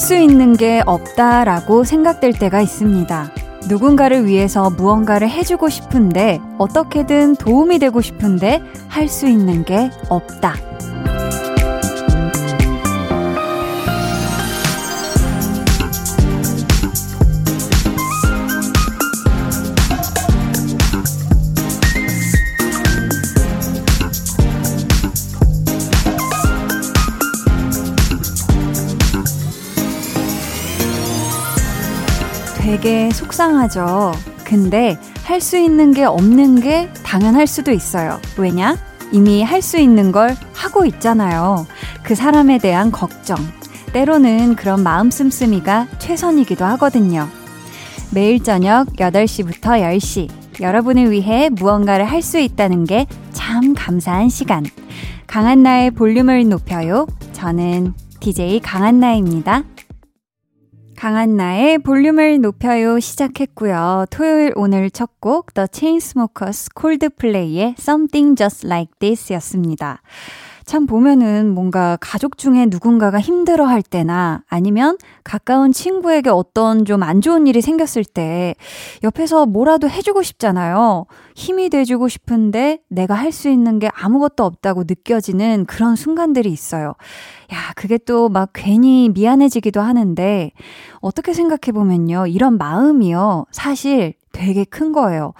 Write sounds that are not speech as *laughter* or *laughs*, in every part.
할수 있는 게 없다라고 생각될 때가 있습니다. 누군가를 위해서 무언가를 해주고 싶은데, 어떻게든 도움이 되고 싶은데, 할 수 있는 게 없다. 되게 속상하죠. 근데 할 수 있는 게 없는 게 당연할 수도 있어요. 왜냐? 이미 할 수 있는 걸 하고 있잖아요. 그 사람에 대한 걱정. 때로는 그런 마음 씀씀이가 최선이기도 하거든요. 매일 저녁 8시부터 10시. 여러분을 위해 무언가를 할 수 있다는 게 참 감사한 시간. 강한나의 볼륨을 높여요. 저는 DJ 강한나입니다. 강한 나의 볼륨을 높여요 시작했고요. 토요일 오늘 첫 곡 The Chainsmokers Coldplay의 Something Just Like This 였습니다. 참 보면은 뭔가 가족 중에 누군가가 힘들어 할 때나 아니면 가까운 친구에게 어떤 좀 안 좋은 일이 생겼을 때 옆에서 뭐라도 해주고 싶잖아요. 힘이 돼주고 싶은데 내가 할 수 있는 게 아무것도 없다고 느껴지는 그런 순간들이 있어요. 야, 그게 또 막 괜히 미안해지기도 하는데 어떻게 생각해보면요. 이런 마음이요. 사실 되게 큰 거예요.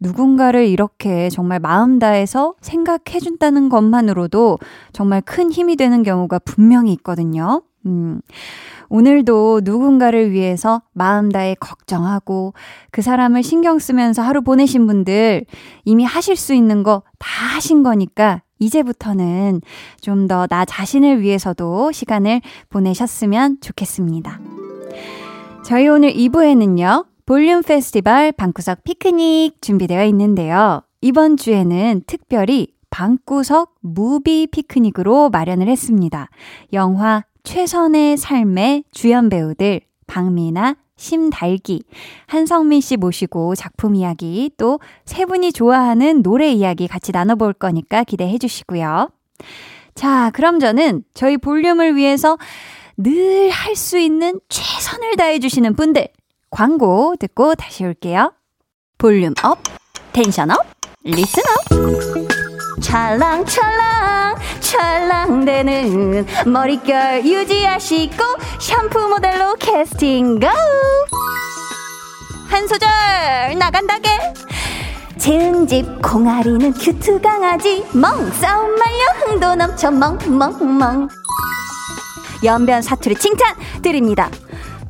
누군가를 이렇게 정말 마음 다해서 생각해준다는 것만으로도 정말 큰 힘이 되는 경우가 분명히 있거든요. 음. 오늘도 누군가를 위해서 마음 다해 걱정하고 그 사람을 신경 쓰면서 하루 보내신 분들 이미 하실 수 있는 거 다 하신 거니까 이제부터는 좀 더 나 자신을 위해서도 시간을 보내셨으면 좋겠습니다. 저희 오늘 2부에는요, 볼륨 페스티벌 방구석 피크닉 준비되어 있는데요. 이번 주에는 특별히 방구석 무비 피크닉으로 마련을 했습니다. 영화 최선의 삶의 주연 배우들 박미나, 심달기, 한성민 씨 모시고 작품 이야기 또 세 분이 좋아하는 노래 이야기 같이 나눠볼 거니까 기대해 주시고요. 자, 그럼 저는 저희 볼륨을 위해서 늘 할 수 있는 최선을 다해 주시는 분들 광고 듣고 다시 올게요. volume up, tension up, listen up. 찰랑찰랑 찰랑대는 머릿결 유지하시고 샴푸 모델로 캐스팅 go! 한 소절 나간다게 재은 집 콩아리는 큐트 강아지 멍 싸움 말려 흥도 넘쳐 멍멍멍 연변 사투리 칭찬 드립니다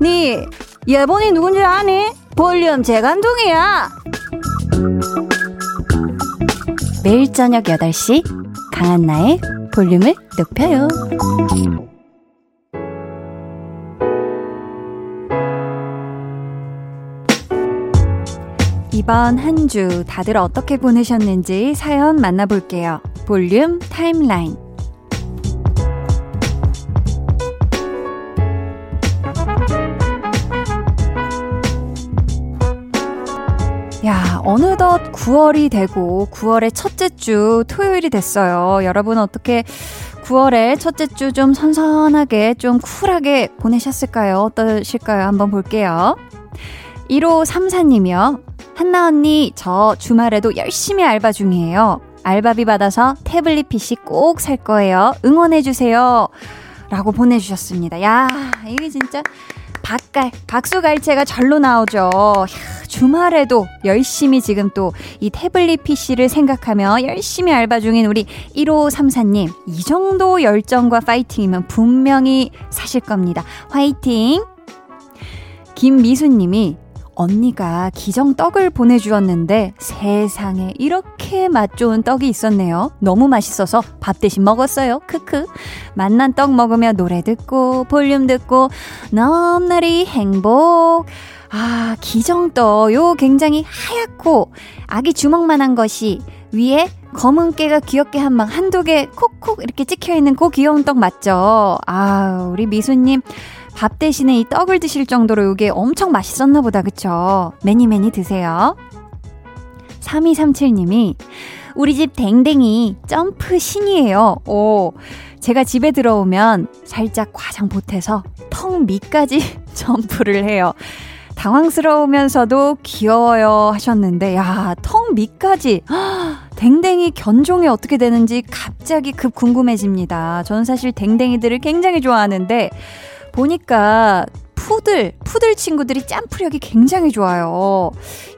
니 예본이 누군지 아니? 볼륨 재간둥이야. 매일 저녁 8시 강한나의 볼륨을 높여요. 이번 한 주 다들 어떻게 보내셨는지 사연 만나볼게요. 볼륨 타임라인. 어느덧 9월이 되고 9월의 첫째 주 토요일이 됐어요. 여러분 어떻게 9월의 첫째 주 좀 선선하게 좀 쿨하게 보내셨을까요? 어떠실까요? 한번 볼게요. 1534님이요. 한나 언니, 저 주말에도 열심히 알바 중이에요. 알바비 받아서 태블릿 PC 꼭 살 거예요. 응원해주세요. 라고 보내주셨습니다. 야, 이게 진짜 박갈, 박수갈채가 절로 나오죠. 주말에도 열심히 지금 또 이 태블릿 PC를 생각하며 열심히 알바 중인 우리 1534님. 이 정도 열정과 파이팅이면 분명히 사실 겁니다. 화이팅! 김미수님이 언니가 기정 떡을 보내주었는데 세상에 이렇게 맛 좋은 떡이 있었네요. 너무 맛있어서 밥 대신 먹었어요. 크크. 맛난 떡 먹으며 노래 듣고 볼륨 듣고 넘나리 행복. 아, 기정떡. 요 굉장히 하얗고 아기 주먹만한 것이 위에 검은 깨가 귀엽게 한 방 한두 개 콕콕 이렇게 찍혀 있는 그 귀여운 떡 맞죠? 아, 우리 미수님 밥 대신에 이 떡을 드실 정도로 이게 엄청 맛있었나 보다, 그쵸? 매니 매니 드세요. 3237님이 우리 집 댕댕이 점프 신이에요. 오. 제가 집에 들어오면 살짝 과장 보태서 턱 밑까지 *laughs* 점프를 해요. 당황스러우면서도 귀여워요 하셨는데, 야, 턱 밑까지. *gasps* 댕댕이 견종이 어떻게 되는지 갑자기 급 궁금해집니다. 저는 사실 댕댕이들을 굉장히 좋아하는데, 보니까 푸들, 푸들 친구들이 점프력이 굉장히 좋아요.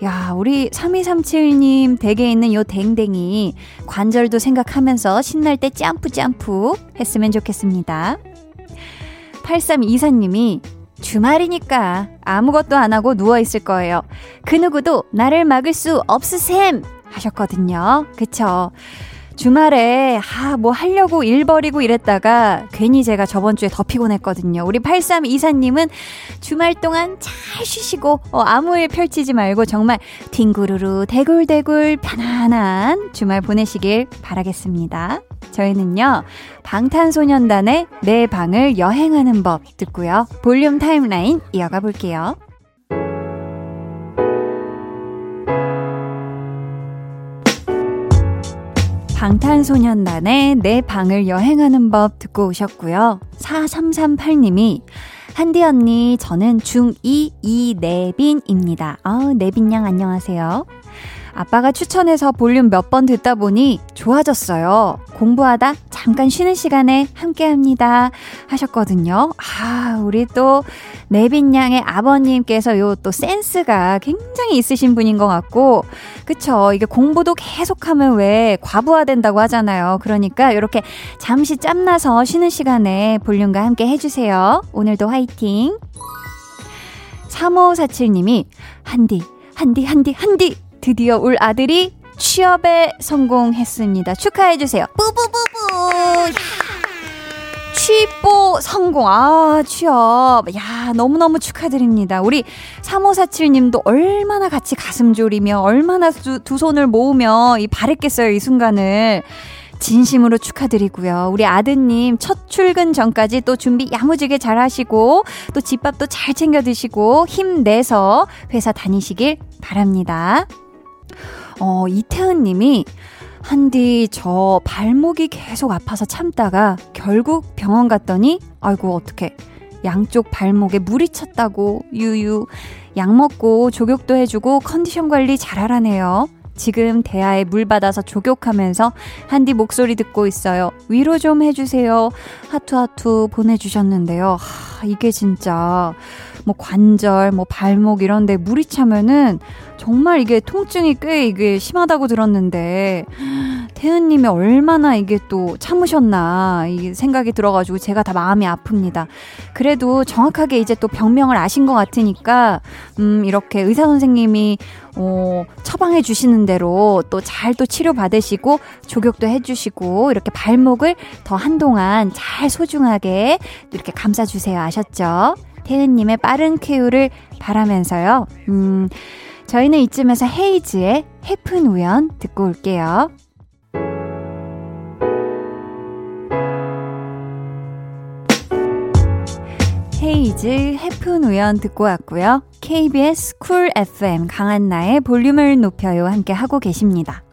야, 우리 3237님 댁에 있는 요 댕댕이 관절도 생각하면서 신날 때 점프 했으면 좋겠습니다. 8324님이 주말이니까 아무것도 안 하고 누워있을 거예요. 그 누구도 나를 막을 수 없으셈! 하셨거든요. 그쵸? 주말에 아, 뭐 하려고 일 버리고 이랬다가 괜히 제가 저번 주에 더 피곤했거든요. 우리 8324님은 주말 동안 잘 쉬시고 어, 아무 일 펼치지 말고 정말 뒹구르르 대굴대굴 편안한 주말 보내시길 바라겠습니다. 저희는요, 방탄소년단의 내 방을 여행하는 법 듣고요. 볼륨 타임라인 이어가 볼게요. 방탄소년단의 내 방을 여행하는 법 듣고 오셨고요. 4338님이 한디 언니, 저는 중2 이내빈입니다. 아, 내빈 양 안녕하세요. 아빠가 추천해서 볼륨 몇 번 듣다 보니 좋아졌어요. 공부하다 잠깐 쉬는 시간에 함께 합니다. 하셨거든요. 아, 우리 또 내빈 양의 아버님께서 요 또 센스가 굉장히 있으신 분인 것 같고, 그쵸. 이게 공부도 계속하면 왜 과부하된다고 하잖아요. 그러니까 이렇게 잠시 짬나서 쉬는 시간에 볼륨과 함께 해주세요. 오늘도 화이팅! 3547님이, 한디, 한디, 한디, 한디! 드디어 울 아들이 취업에 성공했습니다. 축하해주세요. 뿌뿌뿌뿌! 취뽀 성공. 아, 취업. 야, 너무너무 축하드립니다. 우리 3547님도 얼마나 같이 가슴 졸이며, 얼마나 두, 두 손을 모으며, 이 바랬겠어요, 이 순간을. 진심으로 축하드리고요. 우리 아드님 첫 출근 전까지 또 준비 야무지게 잘 하시고, 또 집밥도 잘 챙겨 드시고, 힘내서 회사 다니시길 바랍니다. 어, 이태은 님이 한디 저 발목이 계속 아파서 참다가 결국 병원 갔더니 아이고 어떡해 양쪽 발목에 물이 찼다고 유유 약 먹고 조격도 해주고 컨디션 관리 잘하라네요. 지금 대야에 물 받아서 조격하면서 한디 목소리 듣고 있어요. 위로 좀 해주세요. 하투하투 보내주셨는데요. 하, 이게 진짜 뭐 관절, 뭐 발목 이런데 물이 차면은 정말 이게 통증이 꽤 이게 심하다고 들었는데 태은님이 얼마나 이게 또 참으셨나 이 생각이 들어가지고 제가 다 마음이 아픕니다. 그래도 정확하게 이제 또 병명을 아신 것 같으니까 음 이렇게 의사 선생님이 어 처방해 주시는 대로 또 잘또 치료 받으시고 조격도 해주시고 이렇게 발목을 더 한동안 잘 소중하게 이렇게 감싸주세요 아셨죠? 태은님의 빠른 쾌유를 바라면서요. 음, 저희는 이쯤에서 헤이즈의 해픈 우연 듣고 올게요. 헤이즈 해픈 우연 듣고 왔고요. KBS 쿨 FM 강한나의 볼륨을 높여요 함께 하고 계십니다.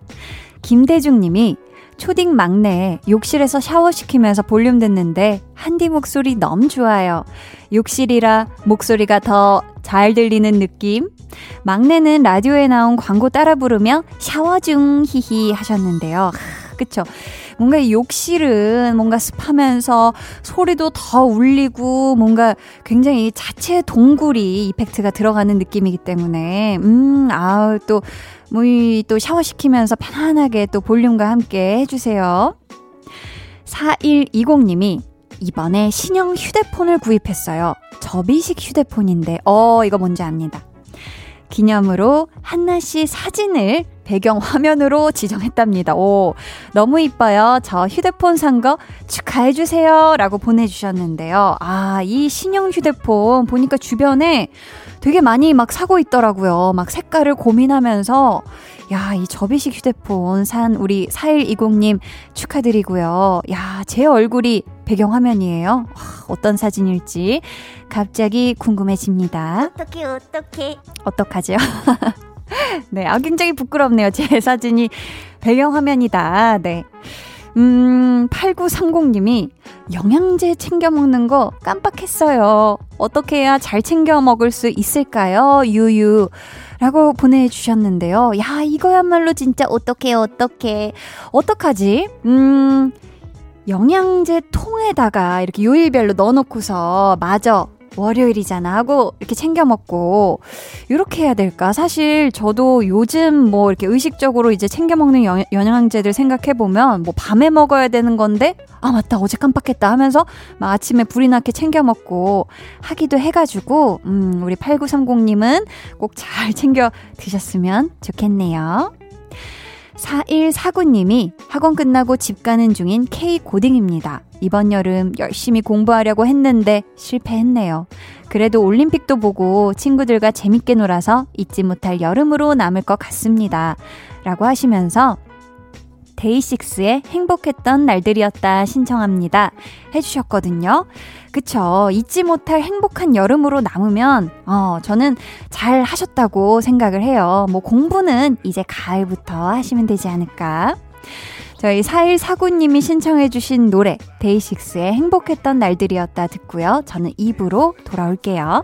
김대중 님이 초딩 막내 욕실에서 샤워시키면서 볼륨 듣는데 한디 목소리 너무 좋아요. 욕실이라 목소리가 더 잘 들리는 느낌? 막내는 라디오에 나온 광고 따라 부르며 샤워 중 히히 하셨는데요. 그쵸? 뭔가 이 욕실은 뭔가 습하면서 소리도 더 울리고 뭔가 굉장히 자체 동굴이 이펙트가 들어가는 느낌이기 때문에 음, 아우 또 뭐이 또 샤워시키면서 편안하게 또 볼륨과 함께 해주세요. 4120님이 이번에 신형 휴대폰을 구입했어요. 접이식 휴대폰인데, 어, 이거 뭔지 압니다. 기념으로 한나 씨 사진을 배경 화면으로 지정했답니다. 오, 너무 이뻐요. 저 휴대폰 산 거 축하해주세요. 라고 보내주셨는데요. 아, 이 신형 휴대폰 보니까 주변에 되게 많이 막 사고 있더라고요. 막 색깔을 고민하면서, 야, 이 접이식 휴대폰 산 우리 4120님 축하드리고요. 야, 제 얼굴이 배경화면이에요. 어떤 사진일지 갑자기 궁금해집니다. 어떻게, 어떻게. 어떡하죠? 네, 아, 굉장히 부끄럽네요. 제 *laughs* 사진이 배경화면이다. 네. 음, 8930님이 영양제 챙겨 먹는 거 깜빡했어요. 어떻게 해야 잘 챙겨 먹을 수 있을까요? 유유. 라고 보내주셨는데요. 야, 이거야말로 진짜 어떡해, 어떡해. 어떡하지? 음, 영양제 통에다가 이렇게 요일별로 넣어놓고서 마저 월요일이잖아 하고 이렇게 챙겨 먹고 이렇게 해야 될까? 사실 저도 요즘 뭐 이렇게 의식적으로 이제 챙겨 먹는 영, 영양제들 생각해 보면 뭐 밤에 먹어야 되는 건데 아 맞다 어제 깜빡했다 하면서 막 아침에 불이 나게 챙겨 먹고 하기도 해가지고 음 우리 8930님은 꼭 잘 챙겨 드셨으면 좋겠네요. 4149님이 학원 끝나고 집 가는 중인 K 고딩입니다. 이번 여름 열심히 공부하려고 했는데 실패했네요. 그래도 올림픽도 보고 친구들과 재밌게 놀아서 잊지 못할 여름으로 남을 것 같습니다. 라고 하시면서 데이식스의 행복했던 날들이었다 신청합니다. 해주셨거든요. 그쵸. 잊지 못할 행복한 여름으로 남으면, 어, 저는 잘 하셨다고 생각을 해요. 뭐 공부는 이제 가을부터 하시면 되지 않을까. 저희 4149님이 신청해주신 노래, 데이식스의 행복했던 날들이었다 듣고요. 저는 입으로 돌아올게요.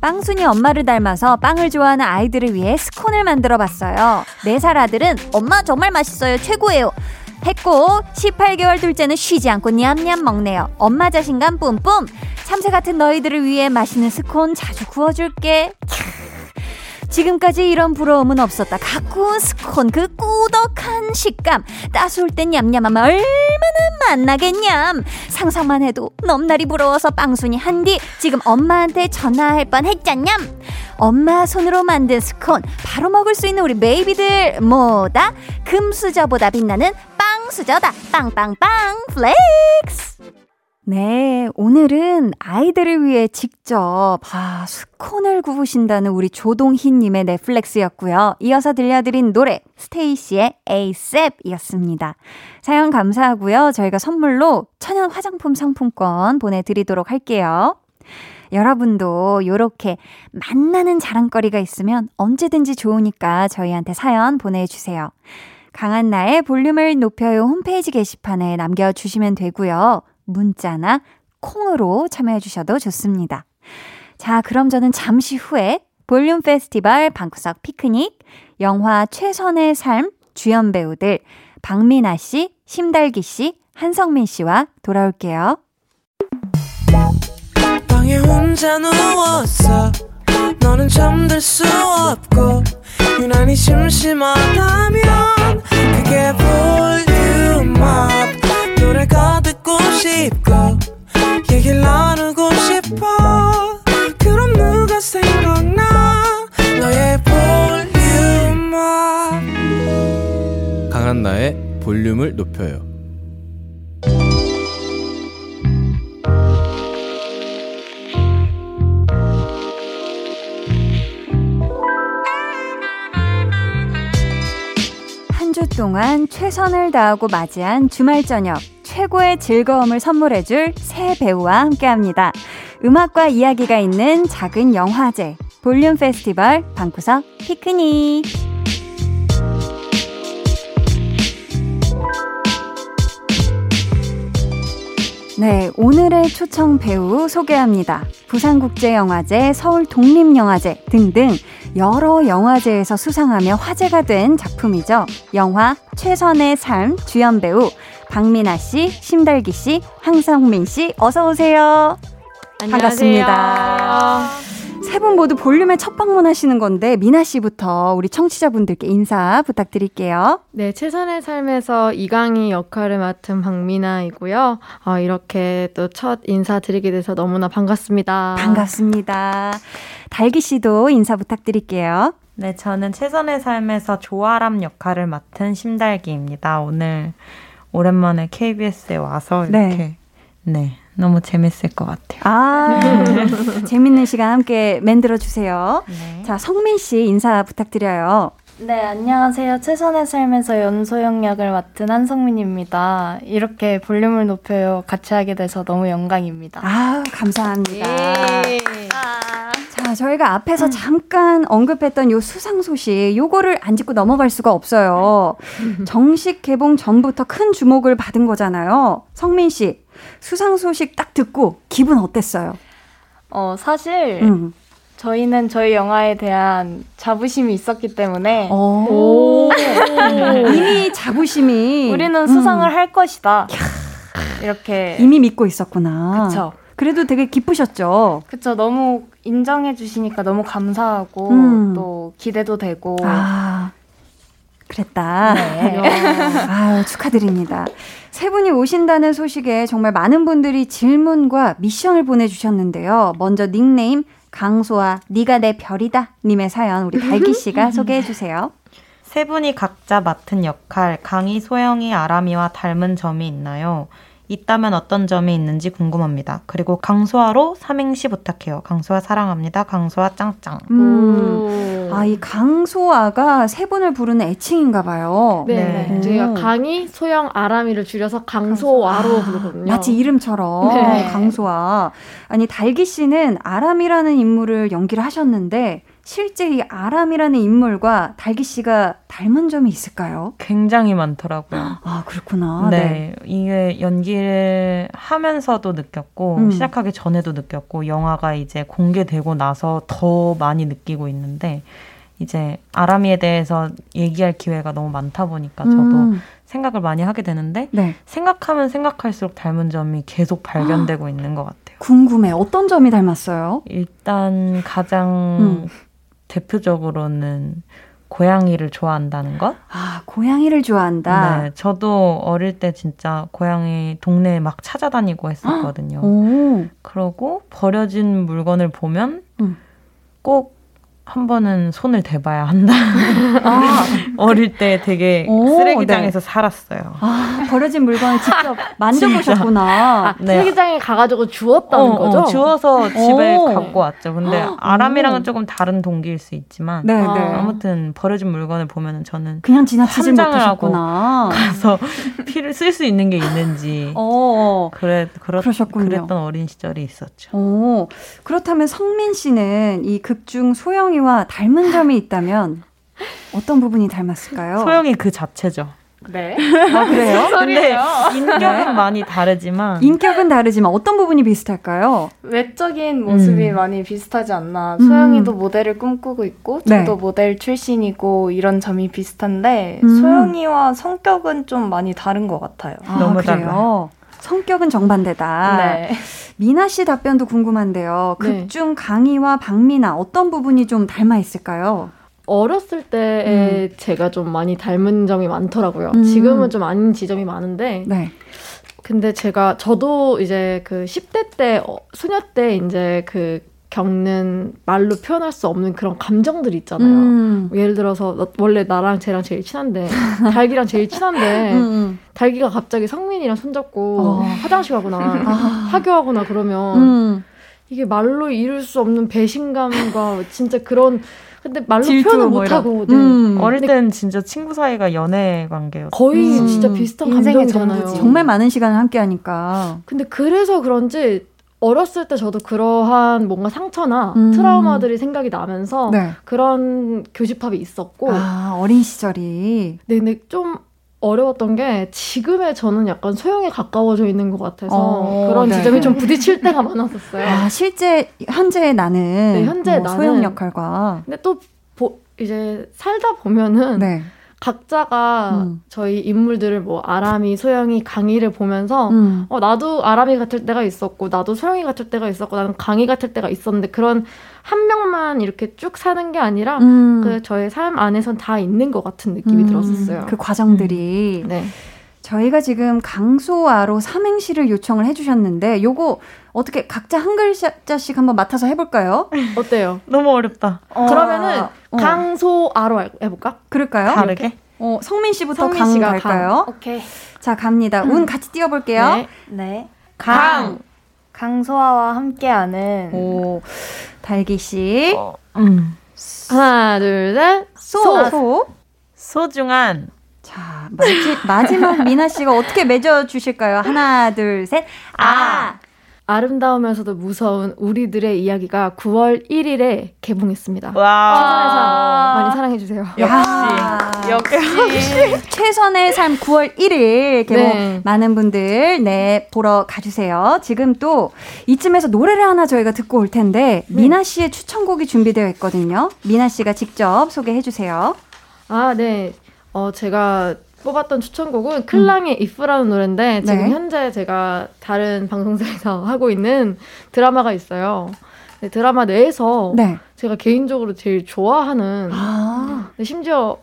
빵순이 엄마를 닮아서 빵을 좋아하는 아이들을 위해 스콘을 만들어 봤어요. 4살 아들은 엄마 정말 맛있어요. 최고예요. 했고 18개월 둘째는 쉬지 않고 냠냠 먹네요. 엄마 자신감 뿜뿜. 참새 같은 너희들을 위해 맛있는 스콘 자주 구워줄게. 지금까지 이런 부러움은 없었다. 가꾸운 스콘, 그 꾸덕한 식감. 따스울 땐 냠냠하면 얼마나 맛나겠냠. 상상만 해도 넘날이 부러워서 빵순이 한디 지금 엄마한테 전화할 뻔 했잖냠. 엄마 손으로 만든 스콘 바로 먹을 수 있는 우리 베이비들 뭐다? 금수저보다 빛나는 빵수저다. 빵빵빵 flex. 네, 오늘은 아이들을 위해 직접 아, 스콘을 구우신다는 우리 조동희님의 넷flex였고요. 이어서 들려드린 노래 스테이시의 ASAP이었습니다. 사연 감사하고요. 저희가 선물로 천연 화장품 상품권 보내드리도록 할게요. 여러분도 이렇게 만나는 자랑거리가 있으면 언제든지 좋으니까 저희한테 사연 보내주세요. 강한나의 볼륨을 높여요 홈페이지 게시판에 남겨주시면 되고요. 문자나 콩으로 참여해 주셔도 좋습니다. 자, 그럼 저는 잠시 후에 볼륨 페스티벌 방구석 피크닉, 영화 최선의 삶 주연 배우들 박민아 씨, 심달기 씨, 한성민 씨와 돌아올게요. 듣고 싶고 얘기를 나누고 싶어. 그럼 누가 생각나? 너의 볼륨을 강한나의 볼륨을 높여요. 한 주 동안 최선을 다하고 맞이한 주말 저녁 최고의 즐거움을 선물해줄 새 배우와 함께합니다. 음악과 이야기가 있는 작은 영화제 볼륨 페스티벌 방구석 피크닉. 네, 오늘의 초청 배우 소개합니다. 부산국제영화제, 서울독립영화제 등등 여러 영화제에서 수상하며 화제가 된 작품이죠. 영화 최선의 삶 주연 배우 박민아 씨, 심달기 씨, 황성민 씨, 어서 오세요. 안녕하세요. 반갑습니다. 세 분 모두 볼륨에 첫 방문하시는 건데 미나 씨부터 우리 청취자분들께 인사 부탁드릴게요. 네, 최선의 삶에서 이강희 역할을 맡은 박미나이고요. 어, 이렇게 또 첫 인사 드리게 돼서 너무나 반갑습니다. 반갑습니다. 달기 씨도 인사 부탁드릴게요. 네, 저는 최선의 삶에서 조아람 역할을 맡은 심달기입니다. 오늘 오랜만에 KBS에 와서 네. 이렇게 네, 네 너무 재밌을 것 같아요. 아, *laughs* 재밌는 시간 함께 만들어 주세요. 네. 자, 성민 씨 인사 부탁드려요. 네, 안녕하세요. 최선의 삶에서 연소영 역을 맡은 한성민입니다. 이렇게 볼륨을 높여요. 같이 하게 돼서 너무 영광입니다. 아, 감사합니다. 예. 자, 저희가 앞에서 음. 잠깐 언급했던 요 수상 소식, 요거를 안 짚고 넘어갈 수가 없어요. 정식 개봉 전부터 큰 주목을 받은 거잖아요. 성민 씨, 수상 소식 딱 듣고 기분 어땠어요? 어, 사실 음. 저희는 저희 영화에 대한 자부심이 있었기 때문에 오. *laughs* 이미 자부심이 우리는 수상을 음. 할 것이다. 이렇게 이미 믿고 있었구나. 그렇죠. 그래도 되게 기쁘셨죠. 그렇죠. 너무 인정해 주시니까 너무 감사하고 음. 또 기대도 되고. 아. 그랬다. 네. *laughs* 아, 축하드립니다. 세 분이 오신다는 소식에 정말 많은 분들이 질문과 미션을 보내주셨는데요. 먼저 닉네임 강소아 네가 내 별이다 님의 사연 우리 달기 씨가 *laughs* 소개해 주세요. 세 분이 각자 맡은 역할 강희, 소영이, 아람이와 닮은 점이 있나요? 있다면 어떤 점이 있는지 궁금합니다. 그리고 강소아로 삼행시 부탁해요. 강소아 사랑합니다. 강소아 짱짱. 음. 아, 이 강소아가 세 분을 부르는 애칭인가 봐요. 네. 네. 저희가 강이, 소영, 아람이를 줄여서 강소아로 아, 부르거든요. 마치 이름처럼 네. 강소아. 아니, 달기 씨는 아람이라는 인물을 연기를 하셨는데 실제 이 아람이라는 인물과 달기 씨가 닮은 점이 있을까요? 굉장히 많더라고요. 아, 그렇구나. 네. 네. 이게 연기를 하면서도 느꼈고, 음. 시작하기 전에도 느꼈고, 영화가 이제 공개되고 나서 더 많이 느끼고 있는데, 이제 아람이에 대해서 얘기할 기회가 너무 많다 보니까 저도 음. 생각을 많이 하게 되는데, 네. 생각하면 생각할수록 닮은 점이 계속 발견되고 있는 것 같아요. 궁금해. 어떤 점이 닮았어요? 일단 가장 음. 대표적으로는 고양이를 좋아한다는 것? 아, 고양이를 좋아한다? 네. 저도 어릴 때 진짜 고양이 동네에 막 찾아다니고 했었거든요. 오. 그러고 버려진 물건을 보면 음. 꼭 한 번은 손을 대봐야 한다. 아, *laughs* 어릴 때 되게 오, 쓰레기장에서 네. 살았어요. 아, 버려진 물건을 *laughs* 직접 만져보셨구나. 아, 네. 쓰레기장에 가가지고 주웠다는 어, 어 거죠? 어, 주워서 집에 오. 갖고 왔죠. 근데 아람이랑은 조금 다른 동기일 수 있지만 네, 네. 아무튼 버려진 물건을 보면은 저는 그냥 지나치지 못하셨구나. 가서 *laughs* 피를 쓸 수 있는 게 있는지 어, 그래 그렇, 그러셨군요. 그랬던 어린 시절이 있었죠. 오, 그렇다면 성민 씨는 이 극중 소영이 소영이와 닮은 점이 있다면 어떤 부분이 닮았을까요? 소영이 그 자체죠. 네. 아, 그래요? 근데 인격은 네. 많이 다르지만 인격은 다르지만 어떤 부분이 비슷할까요? 외적인 모습이 음. 많이 비슷하지 않나. 음. 소영이도 모델을 꿈꾸고 있고 네. 저도 모델 출신이고 이런 점이 비슷한데 음. 소영이와 성격은 좀 많이 다른 것 같아요. 아, 너무 그래요. 달라요. 성격은 정반대다. 네. 미나 씨 답변도 궁금한데요. 네. 극중 강희와 박미나 어떤 부분이 좀 닮아 있을까요? 어렸을 때 음. 제가 좀 많이 닮은 점이 많더라고요. 음. 지금은 좀 아닌 지점이 많은데. 네. 근데 제가 저도 이제 그 10대 때 어, 소녀 때 이제 그 겪는 말로 표현할 수 없는 그런 감정들이 있잖아요. 음. 뭐 예를 들어서 원래 나랑 쟤랑 제일 친한데 *laughs* 달기랑 제일 친한데 음, 음. 달기가 갑자기 성민이랑 손잡고 어. 화장실 가거나 *laughs* 아. 하교하거나 그러면 음. 이게 말로 이룰 수 없는 배신감과 진짜 그런 근데 말로 표현을 뭐못 하고 네. 음. 어릴 땐 진짜 친구 사이가 연애 관계였어. 거의 진짜 비슷한 감정이잖아요. 정말 많은 시간을 함께 하니까. 근데 그래서 그런지 어렸을 때 저도 그러한 뭔가 상처나 음. 트라우마들이 생각이 나면서 네. 그런 교집합이 있었고 아 어린 시절이 네 근데 좀 어려웠던 게 지금의 저는 약간 소형에 가까워져 있는 것 같아서 어, 그런 네. 지점이 좀 부딪힐 때가 많았었어요. 아 실제 현재 나는 네, 현재 뭐 나는 소형 역할과 근데 또 보, 이제 살다 보면은 네. 각자가 음. 저희 인물들을 뭐 아람이, 소영이, 강희를 보면서 음. 어 나도 아람이 같을 때가 있었고 나도 소영이 같을 때가 있었고 나는 강희 같을 때가 있었는데 그런 한 명만 이렇게 쭉 사는 게 아니라 음. 그 저의 삶 안에선 다 있는 것 같은 느낌이 음. 들었었어요. 그 과정들이 네. 저희가 지금 강소아로 삼행시를 요청을 해주셨는데 요거 어떻게 각자 한 글자씩 한번 맡아서 해볼까요? 어때요? *laughs* 너무 어렵다. 어, 그러면은 어. 강소아로 해볼까? 그럴까요? 다르게? 어, 성민 씨부터 성민 강 갈까요? 강. 오케이. 자, 갑니다. 운 같이 띄워볼게요. 네. 네. 강. 강소아와 함께하는. 오, 달기 씨. 어, 음. 하나, 둘, 셋. 소. 소. 소중한. 자, 마지, 마지 막 *laughs* 미나 씨가 어떻게 맺어 주실까요? 하나, 둘, 셋. 아. 아름다우면서도 무서운 우리들의 이야기가 9월 1일에 개봉했습니다. 와. 많이 사랑해 주세요. 역시. 역시. 최선의 삶 9월 1일 개봉 네. 많은 분들 네 보러 가 주세요. 지금 또 이쯤에서 노래를 하나 저희가 듣고 올 텐데 네. 미나 씨의 추천곡이 준비되어 있거든요. 미나 씨가 직접 소개해 주세요. 아 네. 어 제가 뽑았던 추천곡은 클랑의 음. If라는 노래인데 지금 네. 현재 제가 다른 방송사에서 *laughs* 하고 있는 드라마가 있어요. 네, 드라마 내에서 네. 제가 개인적으로 제일 좋아하는 아. 심지어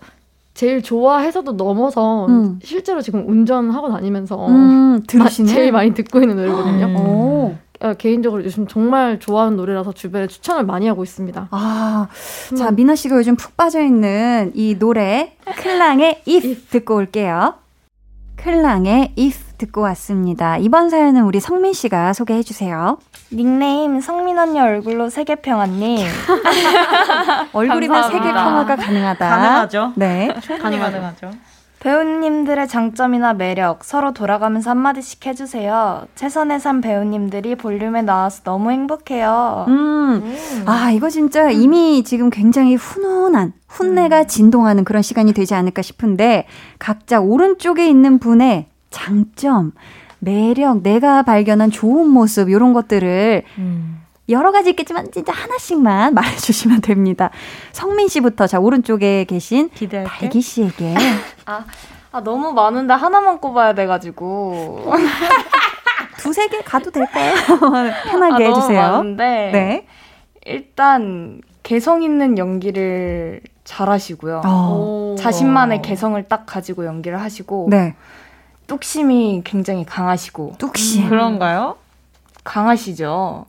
제일 좋아해서도 넘어서 음. 실제로 지금 운전하고 다니면서 음, 들으시네? 제일 많이 듣고 있는 노래거든요. 음. 어, 개인적으로 요즘 정말 좋아하는 노래라서 주변에 추천을 많이 하고 있습니다. 아, 자 미나 씨가 요즘 푹 빠져 있는 이 노래 클랑의 If, If. 듣고 올게요. 클랑의 If 듣고 왔습니다. 이번 사연은 우리 성민 씨가 소개해 주세요. 닉네임 성민 언니 얼굴로 세계 평화님. *laughs* 얼굴이면 세계 평화가 가능하다. 가능하죠. 네, 충분히 가능하죠. 배우님들의 장점이나 매력 서로 돌아가면서 한마디씩 해주세요. 최선의 삶 배우님들이 볼륨에 나와서 너무 행복해요. 음. 음. 아, 이거 진짜 이미 지금 굉장히 훈훈한, 훈내가 음. 진동하는 그런 시간이 되지 않을까 싶은데, 각자 오른쪽에 있는 분의 장점, 매력, 내가 발견한 좋은 모습, 이런 것들을 음. 여러 가지 있겠지만 진짜 하나씩만 *laughs* 말해주시면 됩니다. 성민 씨부터 자 오른쪽에 계신 기대할게. 달기 씨에게 *laughs* 아, 아 너무 많은데 하나만 꼽아야 돼가지고 *laughs* 두세 개 가도 될까요? 편하게 아, 해주세요. 너무 많은데 네. 일단 개성 있는 연기를 잘하시고요. 어. 자신만의 개성을 딱 가지고 연기를 하시고 네. 뚝심이 굉장히 강하시고 뚝심 음. 그런가요? 강하시죠.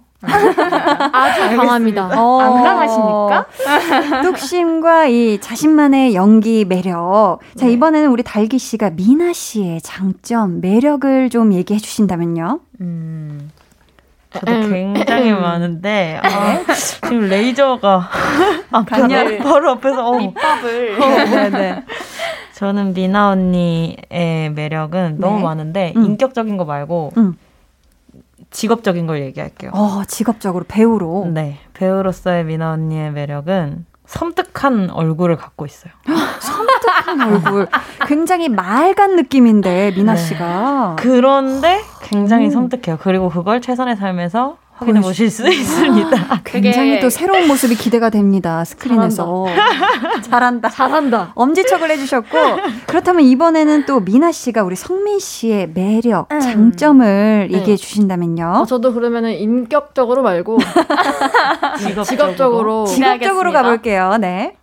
아주 강합니다. 어, 안 강하십니까? 뚝심과 이 자신만의 연기 매력. 자, 네. 이번에는 우리 달기 씨가 미나 씨의 장점, 매력을 좀 얘기해 주신다면요? 음. 저도 음. 굉장히 음. 많은데 아, 네. 지금 레이저가 *laughs* 앞에 바로 앞에서 어. 밑밥을 어, 네네. 네. 저는 미나 언니의 매력은 너무 네. 많은데 음. 인격적인 거 말고 음. 직업적인 걸 얘기할게요. 어, 직업적으로 배우로. 네, 배우로서의 미나 언니의 매력은 섬뜩한 얼굴을 갖고 있어요. *gasps* 섬뜩한 얼굴. 굉장히 맑은 느낌인데 미나 네. 씨가. 그런데 굉장히 오. 섬뜩해요. 그리고 그걸 최선의 삶에서 확인해 보실 수 있습니다. 아, 굉장히 또 새로운 모습이 기대가 됩니다. 스크린에서. *laughs* 잘한다. 잘한다. 엄지척을 해주셨고 그렇다면 이번에는 또 미나 씨가 우리 성민 씨의 매력, 음. 장점을 네. 얘기해 주신다면요. 어, 저도 그러면은 인격적으로 말고 *laughs* 직업적으로 직업적으로, 직업적으로 가볼게요. 네.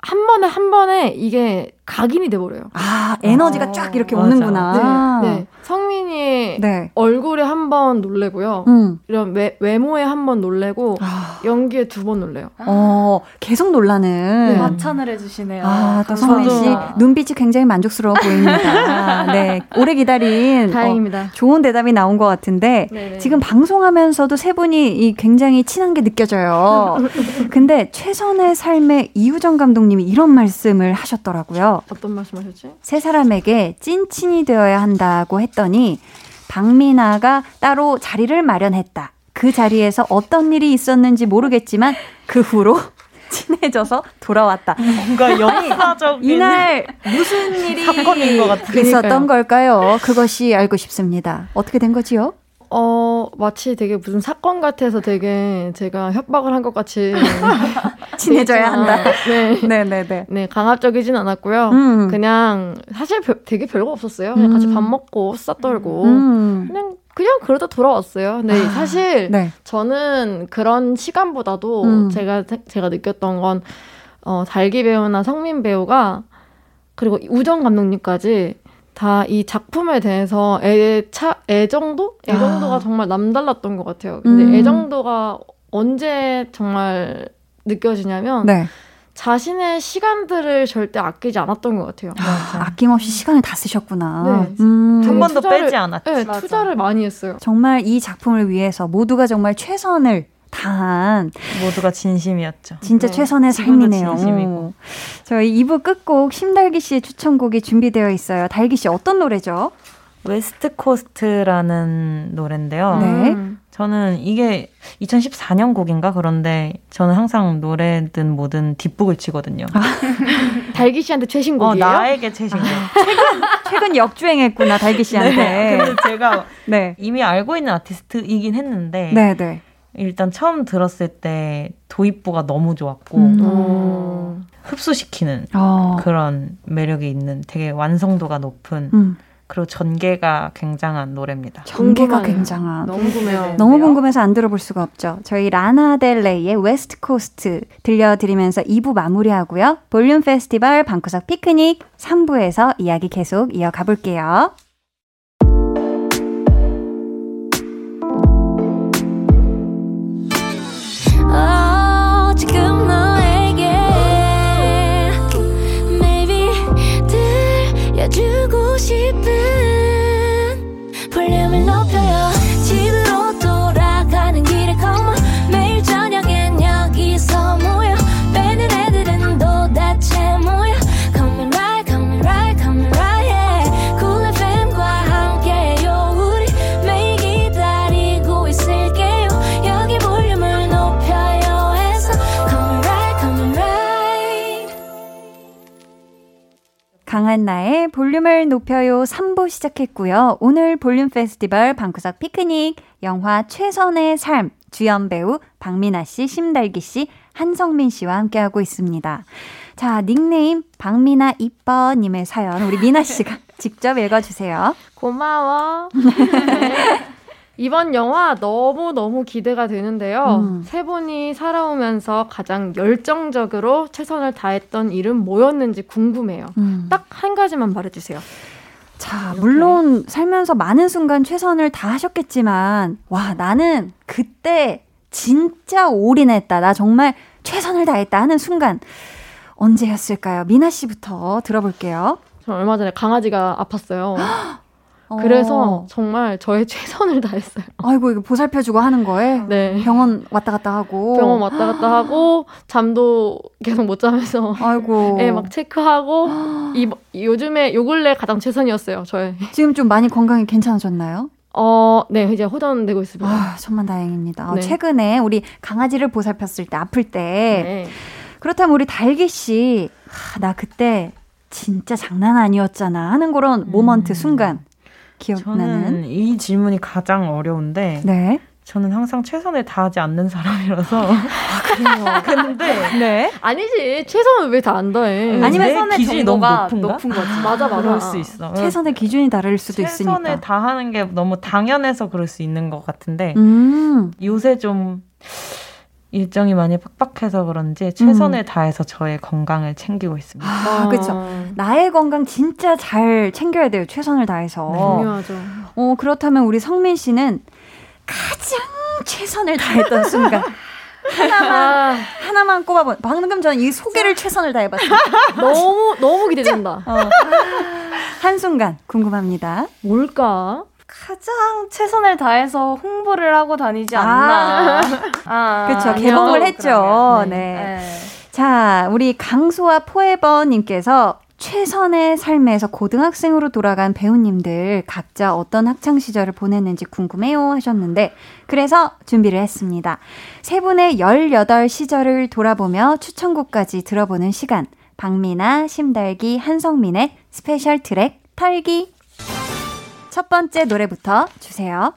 한 번에 한 번에 이게 각인이 돼버려요. 아, 에너지가 아, 쫙 이렇게 맞아. 오는구나. 네, 네. 성민이 네. 얼굴에 한 번 놀래고요. 음. 이런 외, 외모에 한 번 놀래고 아. 연기에 두 번 놀래요. 어, 계속 놀라는. 네. 마찬을 해주시네요. 아, 또 성민 씨 눈빛이 굉장히 만족스러워 보입니다. *laughs* 네, 오래 기다린. 어, 다행입니다. 어, 좋은 대답이 나온 것 같은데 네네. 지금 방송하면서도 세 분이 이 굉장히 친한 게 느껴져요. *laughs* 근데 최선의 삶의 이우정 감독님이 이런 말씀을 하셨더라고요. 어떤 말씀하셨지? 세 사람에게 찐친이 되어야 한다고 했더니 박민아가 따로 자리를 마련했다. 그 자리에서 어떤 일이 있었는지 모르겠지만 그 후로 *laughs* 친해져서 돌아왔다. 뭔가 *laughs* 역사적인 이날 무슨 *laughs* 일이 사건인 것 있었던 걸까요? 그것이 알고 싶습니다. 어떻게 된 거지요? 어, 마치 되게 무슨 사건 같아서 되게 제가 협박을 한 것 같이. *laughs* 친해져야 한다. 네. 네 네 네. 네, 네, 강압적이진 않았고요. 음. 그냥 사실 별, 되게 별거 없었어요. 그냥 음. 같이 밥 먹고, 수다 떨고. 음. 그냥 그냥 그러다 돌아왔어요. 근데 아, 사실 네. 저는 그런 시간보다도 음. 제가 제가 느꼈던 건 어, 달기 배우나 성민 배우가 그리고 우정 감독님까지 다 이 작품에 대해서 애차 애정도 애정도가 아. 정말 남달랐던 것 같아요. 근데 음. 애정도가 언제 정말 느껴지냐면 네. 자신의 시간들을 절대 아끼지 않았던 것 같아요. 아, 낌없이 시간을 다 쓰셨구나. 네. 음. 한 번도 빼지 않았죠. 네, 투자를 많이 했어요. 정말 이 작품을 위해서 모두가 정말 최선을 다한 모두가 진심이었죠. 진짜 네. 최선의 삶이네요. 진심이고. 저희 2부 끝곡 심달기 씨의 추천곡이 준비되어 있어요. 달기 씨 어떤 노래죠? West Coast라는 노래인데요. 네. 저는 이게 2014년 곡인가 그런데 저는 항상 노래든 뭐든 뒷북을 치거든요. 아, *laughs* 달기 씨한테 최신 곡이에요? 어, 나에게 최신 곡. 아, *laughs* 최근 최근 역주행했구나 달기 씨한테. 네, 근데 제가 네. 이미 알고 있는 아티스트이긴 했는데 네, 네. 일단 처음 들었을 때 도입부가 너무 좋았고 음. 흡수시키는 어. 그런 매력이 있는 되게 완성도가 높은 음. 그리고 전개가 굉장한 노래입니다. 전개가 굉장한. 너무 궁금해요. 너무 궁금해서 안 들어볼 수가 없죠. 저희 라나 델 레이의 West Coast 들려드리면서 2부 마무리하고요. 볼륨 페스티벌 방구석 피크닉 3부에서 이야기 계속 이어가 볼게요. し 강한 나의 볼륨을 높여요 3부 시작했고요. 오늘 볼륨 페스티벌 방구석 피크닉 영화 최선의 삶 주연 배우 박민아 씨, 심달기 씨, 한성민 씨와 함께하고 있습니다. 자, 닉네임 박민아 이뻐 님의 사연 우리 미나 씨가 *laughs* 직접 읽어 주세요. 고마워. *laughs* 네. 이번 영화 너무너무 기대가 되는데요. 음. 세 분이 살아오면서 가장 열정적으로 최선을 다했던 일은 뭐였는지 궁금해요. 음. 딱한 가지만 말해주세요. 자, 이렇게. 물론 살면서 많은 순간 최선을 다 하셨겠지만, 와, 나는 그때 진짜 올인했다. 나 정말 최선을 다했다 하는 순간 언제였을까요? 미나 씨부터 들어볼게요. 저 얼마 전에 강아지가 아팠어요. *gasps* 그래서 어. 정말 저의 *laughs* 최선을 다했어요. 아이고 이거 보살펴주고 하는 거에 네. 병원 왔다 갔다 하고 병원 왔다 갔다 하고 잠도 계속 못 자면서 *laughs* 아이고 애막 체크하고 이 요즘에 요 근래 가장 최선이었어요 저의. 지금 좀 많이 건강이 괜찮아졌나요? 어, 네, 이제 호전되고 있습니다. 아, 천만 다행입니다. 어, 네. 어, 최근에 우리 강아지를 보살폈을 때 아플 때 네. 그렇다면 우리 달기 씨, 아, 나 그때 진짜 장난 아니었잖아 하는 그런 음. 모먼트 순간 기억나는? 저는 이 질문이 가장 어려운데 네. 저는 항상 최선을 다하지 않는 사람이라서. 아, 그래요? *laughs* 근데. 네. 아니지. 최선을 왜 다 안 다해? 아니면 선의 기준이 너무 높은가? 높은 거지. 맞아, 맞아. 그럴 수 있어. 최선의 기준이 다를 수도 최선을 있으니까. 최선을 다하는 게 너무 당연해서 그럴 수 있는 것 같은데. 음. 요새 좀 일정이 많이 빡빡해서 그런지 최선을 음. 다해서 저의 건강을 챙기고 있습니다. 아, 아. 그렇죠. 나의 건강 진짜 잘 챙겨야 돼요. 최선을 다해서. 네, 중요하죠. 어, 그렇다면 우리 성민 씨는 가장 최선을 다했던 순간 *laughs* 하나만 아. 하나만 꼽아본. 방금 저는 이 소개를 최선을 다해봤어요. *laughs* 너무 너무 기대된다. 어. 한 순간 궁금합니다. 뭘까? 가장 최선을 다해서 홍보를 하고 다니지 않나. 아, 아 *laughs* 그렇죠. 개봉을 했죠. 네. 네. 자, 우리 강소아 포에버님께서 최선의 삶에서 고등학생으로 돌아간 배우님들 각자 어떤 학창 시절을 보냈는지 궁금해요 하셨는데 그래서 준비를 했습니다. 세 분의 18 시절을 돌아보며 추천곡까지 들어보는 시간. 박미나, 심달기, 한성민의 스페셜 트랙 털기 첫 번째 노래부터 주세요.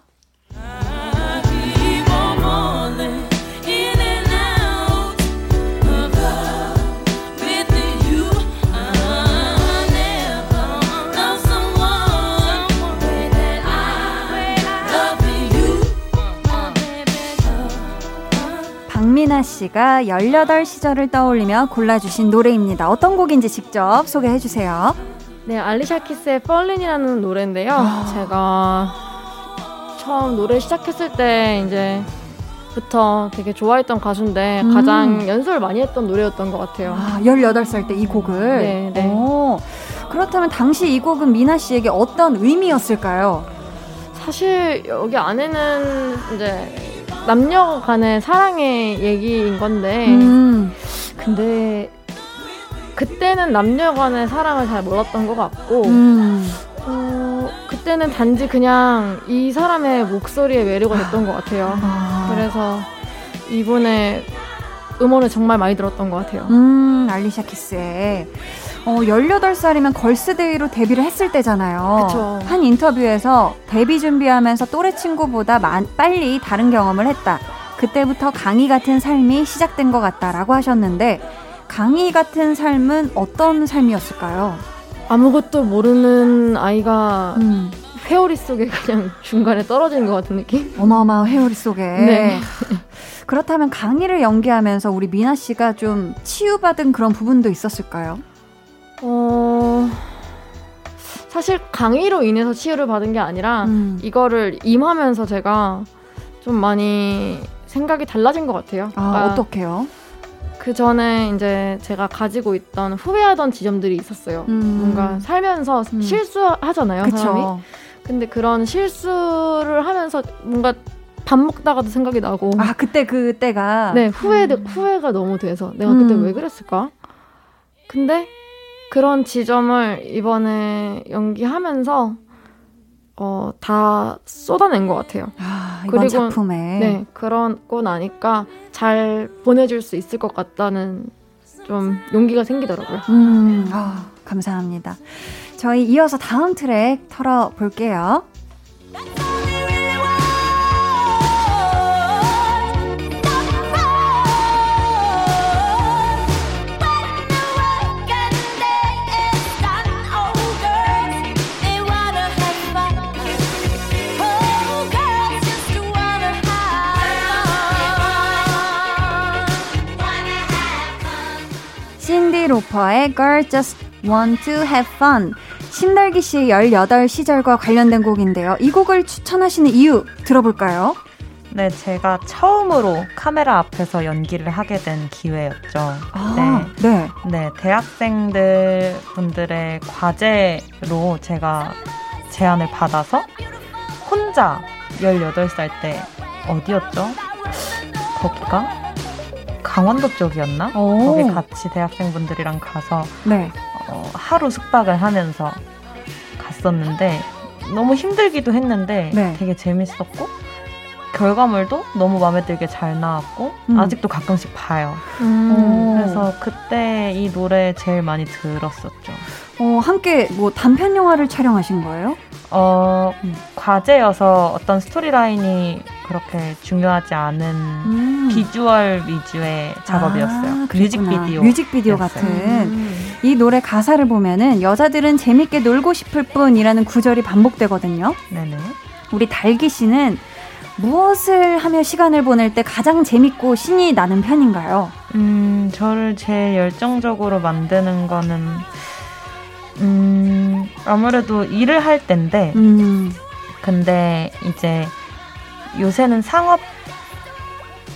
박민아 씨가 18 시절을 떠올리며 골라주신 노래입니다. 어떤 곡인지 직접 소개해 주세요. 네, 알리샤 키스의 Fall인이라는 노래인데요. 아. 제가 처음 노래 시작했을 때 이제 부터 되게 좋아했던 가수인데 음. 가장 연습을 많이 했던 노래였던 것 같아요. 아, 18살 때 이 곡을? 네, 네. 오, 그렇다면 당시 이 곡은 미나 씨에게 어떤 의미였을까요? 사실 여기 안에는 이제 남녀 간의 사랑의 얘기인 건데, 음. 근데 그때는 남녀 간의 사랑을 잘 몰랐던 것 같고, 음. 어, 그때는 단지 그냥 이 사람의 목소리에 매료가 됐던 것 같아요. 아. 그래서 이분의 음원을 정말 많이 들었던 것 같아요. 음, 알리샤 키스의 어, 18살이면 걸스데이로 데뷔를 했을 때잖아요. 그쵸. 한 인터뷰에서 데뷔 준비하면서 또래 친구보다 만, 빨리 다른 경험을 했다. 그때부터 강의 같은 삶이 시작된 것 같다라고 하셨는데 강의 같은 삶은 어떤 삶이었을까요? 아무것도 모르는 아이가 음. 회오리 속에 그냥 *laughs* 중간에 떨어지는 것 같은 느낌? 어마어마한 회오리 속에. *laughs* 네. *laughs* 그렇다면 강의를 연기하면서 우리 미나 씨가 좀 치유받은 그런 부분도 있었을까요? 어, 사실 강의로 인해서 치유를 받은 게 아니라 음. 이거를 임하면서 제가 좀 많이 생각이 달라진 것 같아요. 아, 그러니까 어떻게요? 그 전에 이제 제가 가지고 있던 후회하던 지점들이 있었어요. 음. 뭔가 살면서 음. 실수하잖아요, 그쵸. 사람이. 근데 그런 실수를 하면서 뭔가 밥 먹다가도 생각이 나고. 아 그때 그때가. 네 후회 음. 후회가 너무 돼서 내가 그때 음. 왜 그랬을까? 근데 그런 지점을 이번에 연기하면서 어, 다 쏟아낸 것 같아요. 아, 그리고, 작품에. 네, 그런고 나니까 잘 보내줄 수 있을 것 같다는 좀 용기가 생기더라고요. 음, 아, 감사합니다. 저희 이어서 다음 트랙 털어볼게요. 로퍼의 Girl Just Want to Have Fun. 신달기 씨의 18 시절과 관련된 곡인데요. 이 곡을 추천하시는 이유 들어볼까요? 네, 제가 처음으로 카메라 앞에서 연기를 하게 된 기회였죠. 아, 네. 네. 네, 대학생들 분들의 과제로 제가 제안을 받아서 혼자 18살 때 어디였죠? 거기가 강원도 쪽이었나? 오. 거기 같이 대학생분들이랑 가서 네. 어, 하루 숙박을 하면서 갔었는데 너무 힘들기도 했는데 네. 되게 재밌었고 결과물도 너무 마음에 들게 잘 나왔고 음. 아직도 가끔씩 봐요. 음. 그래서 그때 이 노래 제일 많이 들었었죠. 어, 함께 뭐 단편 영화를 촬영하신 거예요? 어, 음. 과제여서 어떤 스토리라인이 그렇게 중요하지 않은 음. 비주얼 위주의 작업이었어요. 아, 뮤직비디오. 뮤직비디오 같은. 음. 이 노래 가사를 보면은 여자들은 재밌게 놀고 싶을 뿐이라는 구절이 반복되거든요. 네네. 우리 달기 씨는 무엇을 하며 시간을 보낼 때 가장 재밌고 신이 나는 편인가요? 음, 저를 제일 열정적으로 만드는 거는 음, 아무래도 일을 할 때인데 음. 근데 이제 요새는 상업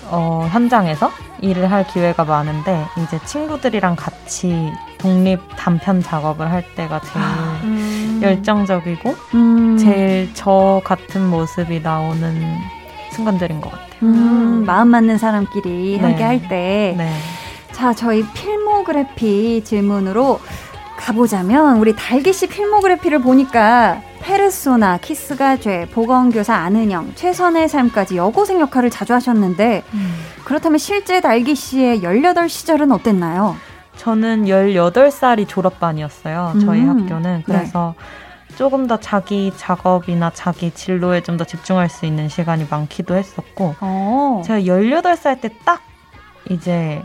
어, 현장에서 일을 할 기회가 많은데 이제 친구들이랑 같이 독립 단편 작업을 할 때가 제일 음. 열정적이고 음. 제일 저 같은 모습이 나오는 순간들인 것 같아요. 음, 마음 맞는 사람끼리 네. 함께 할 때. 네. 자, 저희 필모그래피 질문으로 가보자면 우리 달기 씨 필모그래피를 보니까 페르소나, 키스가 죄, 보건교사 안은영, 최선의 삶까지 여고생 역할을 자주 하셨는데 음. 그렇다면 실제 달기 씨의 18 시절은 어땠나요? 저는 18살이 졸업반이었어요. 저희 음. 학교는. 그래서 네. 조금 더 자기 작업이나 자기 진로에 좀 더 집중할 수 있는 시간이 많기도 했었고 오. 어. 제가 18살 때 딱 이제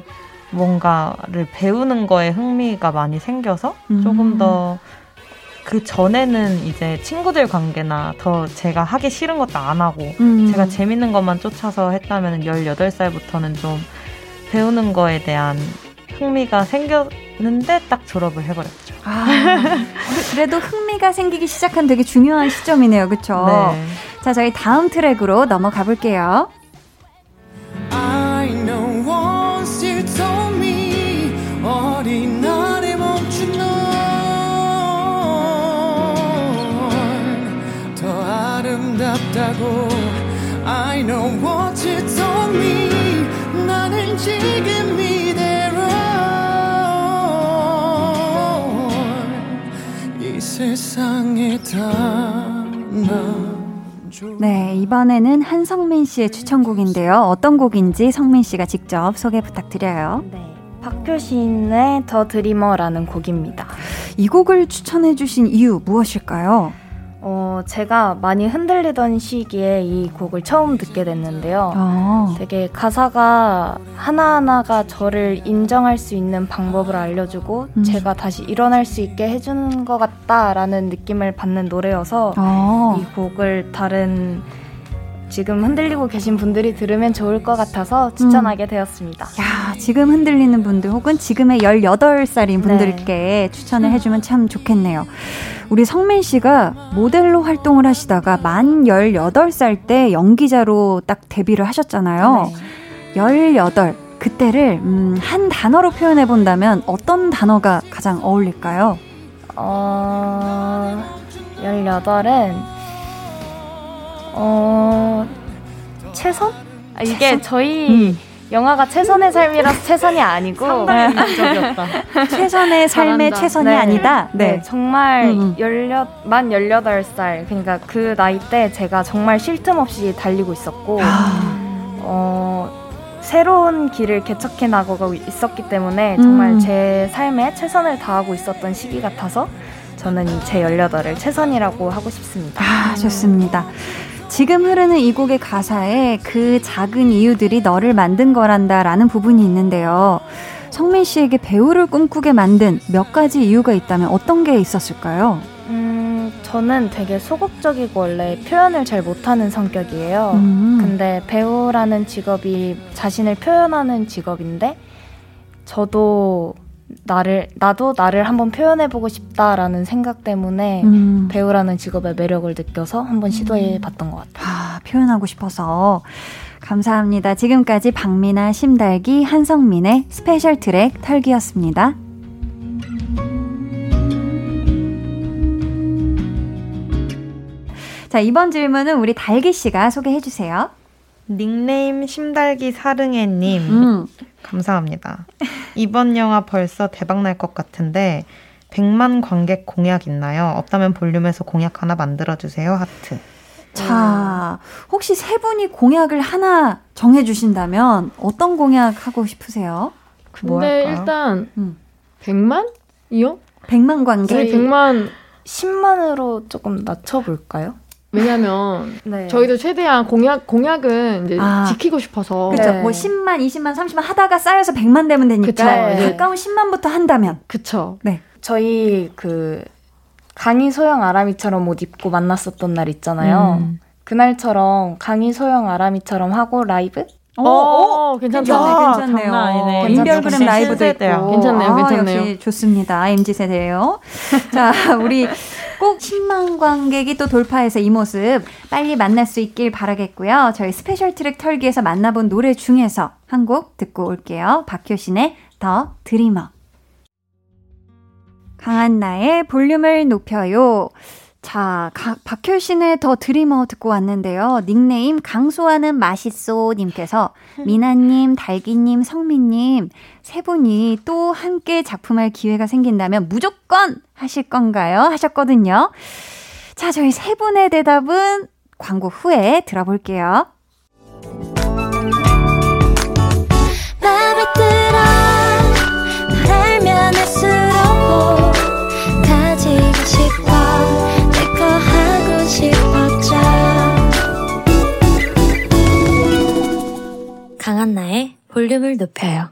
뭔가를 배우는 거에 흥미가 많이 생겨서 음. 조금 더 그 전에는 이제 친구들 관계나 더 제가 하기 싫은 것도 안 하고 음. 제가 재밌는 것만 쫓아서 했다면 18살부터는 좀 배우는 거에 대한 흥미가 생겼는데 딱 졸업을 해버렸죠. 아, 그래도 흥미가 생기기 시작한 되게 중요한 시점이네요. 그쵸? 네. 자, 저희 다음 트랙으로 넘어가 볼게요. 아름답다고 I know what you told me 나는 지금 이대로 이 세상에 다 네, 이번에는 한성민 씨의 추천곡인데요. 어떤 곡인지 성민 씨가 직접 소개 부탁드려요. 네. 박효신의 더 드리머라는 곡입니다. 이 곡을 추천해 주신 이유 무엇일까요? 어, 제가 많이 흔들리던 시기에 이 곡을 처음 듣게 됐는데요. 아. 되게 가사가 하나하나가 저를 인정할 수 있는 방법을 알려주고 음. 제가 다시 일어날 수 있게 해주는 것 같다라는 느낌을 받는 노래여서 아. 이 곡을 다른 지금 흔들리고 계신 분들이 들으면 좋을 것 같아서 추천하게 음. 되었습니다. 야, 지금 흔들리는 분들 혹은 지금의 18살인 분들께 네. 추천을 해주면 참 좋겠네요. 우리 성민 씨가 모델로 활동을 하시다가 만 18살 때 연기자로 딱 데뷔를 하셨잖아요. 네. 18. 그때를 음, 한 단어로 표현해 본다면 어떤 단어가 가장 어울릴까요? 어, 18은 어, 최선? 아, 이게 최선? 저희 음. 영화가 최선의 삶이라서 최선이 아니고 네. *laughs* 최선의 삶의 최선이 네. 아니다. 네, 네 정말 음. 열여, 만 18살 그러니까 그 나이 때 제가 정말 쉴 틈 없이 달리고 있었고 아. 어, 새로운 길을 개척해 나가고 있었기 때문에 정말 음. 제 삶에 최선을 다하고 있었던 시기 같아서 저는 제 18을 최선이라고 하고 싶습니다. 아, 좋습니다. 지금 흐르는 이 곡의 가사에 그 작은 이유들이 너를 만든 거란다 라는 부분이 있는데요. 성민 씨에게 배우를 꿈꾸게 만든 몇 가지 이유가 있다면 어떤 게 있었을까요? 음, 저는 되게 소극적이고 원래 표현을 잘 못하는 성격이에요. 음. 근데 배우라는 직업이 자신을 표현하는 직업인데 저도 나를 나도 나를 한번 표현해보고 싶다라는 생각 때문에 음. 배우라는 직업의 매력을 느껴서 한번 시도해봤던 것 같아요. 아, 표현하고 싶어서 감사합니다. 지금까지 박미나, 심달기, 한성민의 스페셜 트랙 털기였습니다. 자, 이번 질문은 우리 달기 씨가 소개해 주세요. 닉네임 심달기 사릉해님. 음. 감사합니다. 이번 영화 벌써 대박 날 것 같은데 100만 관객 공약 있나요? 없다면 볼륨에서 공약 하나 만들어 주세요. 하트. 자, 혹시 세 분이 공약을 하나 정해 주신다면 어떤 공약 하고 싶으세요? 근데 뭐 일단 음. 100만이요? 100만 관객? 100만 10만으로 조금 낮춰 볼까요? 왜냐면 네. 저희도 최대한 공약 공약은 이제 아, 지키고 싶어서 그렇죠. 네. 뭐 10만, 20만, 30만 하다가 쌓여서 100만 되면 되니까 네. 가까운 10만부터 한다면 그쵸. 네. 저희 그 강희 소영 아람이처럼 옷 입고 만났었던 날 있잖아요. 음. 그날처럼 강희 소영 아람이처럼 하고 라이브 오, 오, 괜찮다. 괜찮네요. 괜찮네요. 인별그램 라이브도 있고. 괜찮네요. 괜찮네요. 역시 좋습니다. MZ 세대예요. *laughs* 자, 우리 꼭 10만 관객이 또 돌파해서 이 모습 빨리 만날 수 있길 바라겠고요. 저희 스페셜 트랙 털기에서 만나본 노래 중에서 한 곡 듣고 올게요. 박효신의 The Dreamer. 강한 나의 볼륨을 높여요. 자, 가, 박효신의 더 드리머 듣고 왔는데요. 닉네임 강소하는 맛있소 님께서 미나님, 달기님, 성민님 세 분이 또 함께 작품할 기회가 생긴다면 무조건 하실 건가요? 하셨거든요. 자, 저희 세 분의 대답은 광고 후에 들어볼게요. 강한나의 볼륨을 높여요.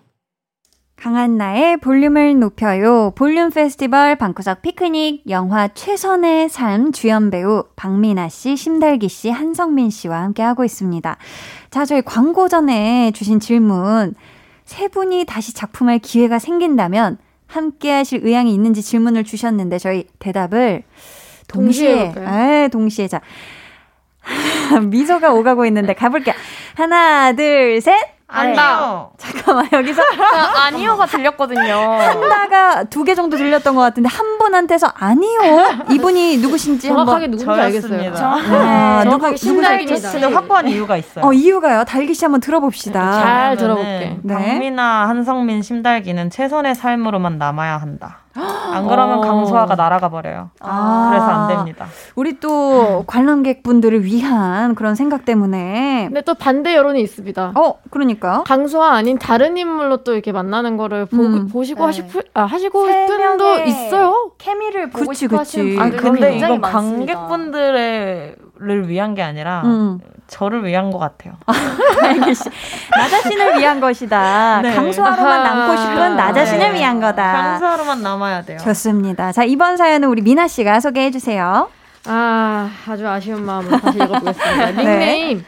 강한나의 볼륨을 높여요. 볼륨 페스티벌 방구석 피크닉 영화 최선의 삶 주연 배우 박민아 씨, 심달기 씨, 한성민 씨와 함께 하고 있습니다. 자, 저희 광고 전에 주신 질문 세 분이 다시 작품할 기회가 생긴다면 함께 하실 의향이 있는지 질문을 주셨는데 저희 대답을 동시에, 동시에, 에, 동시에 자. *laughs* 미소가 오가고 있는데 가볼게요. 하나, 둘, 셋. 아니요. 잠깐만 여기서 *laughs* 아, 니요가 들렸거든요. 한다가 두 개 정도 들렸던 것 같은데 한 분한테서 아니요. 이분이 누구신지 정확하게 한번 누군지 알겠어요. 아, 누구 신달기입니다. 근데 확고한 이유가 있어요. 어 이유가요. 달기 씨 한번 들어봅시다. 잘 들어볼게. 네. 박미나 한성민 심달기는 최선의 삶으로만 남아야 한다. 안 그러면 어. 강소아가 날아가 버려요. 아. 그래서 안 됩니다. 우리 또 관람객분들을 위한 그런 생각 때문에. 근데 또 반대 여론이 있습니다. 어, 그러니까. 강소아 아닌 다른 인물로 또 이렇게 만나는 거를 보, 음. 보시고 네. 하시고 아, 하시고 싶은 도 있어요. 케미를 보고 그치, 싶어 하시는 분들 근데 이건 관객분들 을 위한 게 아니라 음. 저를 위한 것 같아요. *laughs* 나 자신을 위한 것이다. *laughs* 네. 강소하로만 남고 싶은 나 자신을 네. 위한 거다. 강소하로만 남아야 돼요. 좋습니다. 자, 이번 사연은 우리 미나 씨가 소개해 주세요. 아, 아주 아쉬운 마음으로 다시 읽어보겠습니다. *laughs* 네. 닉네임.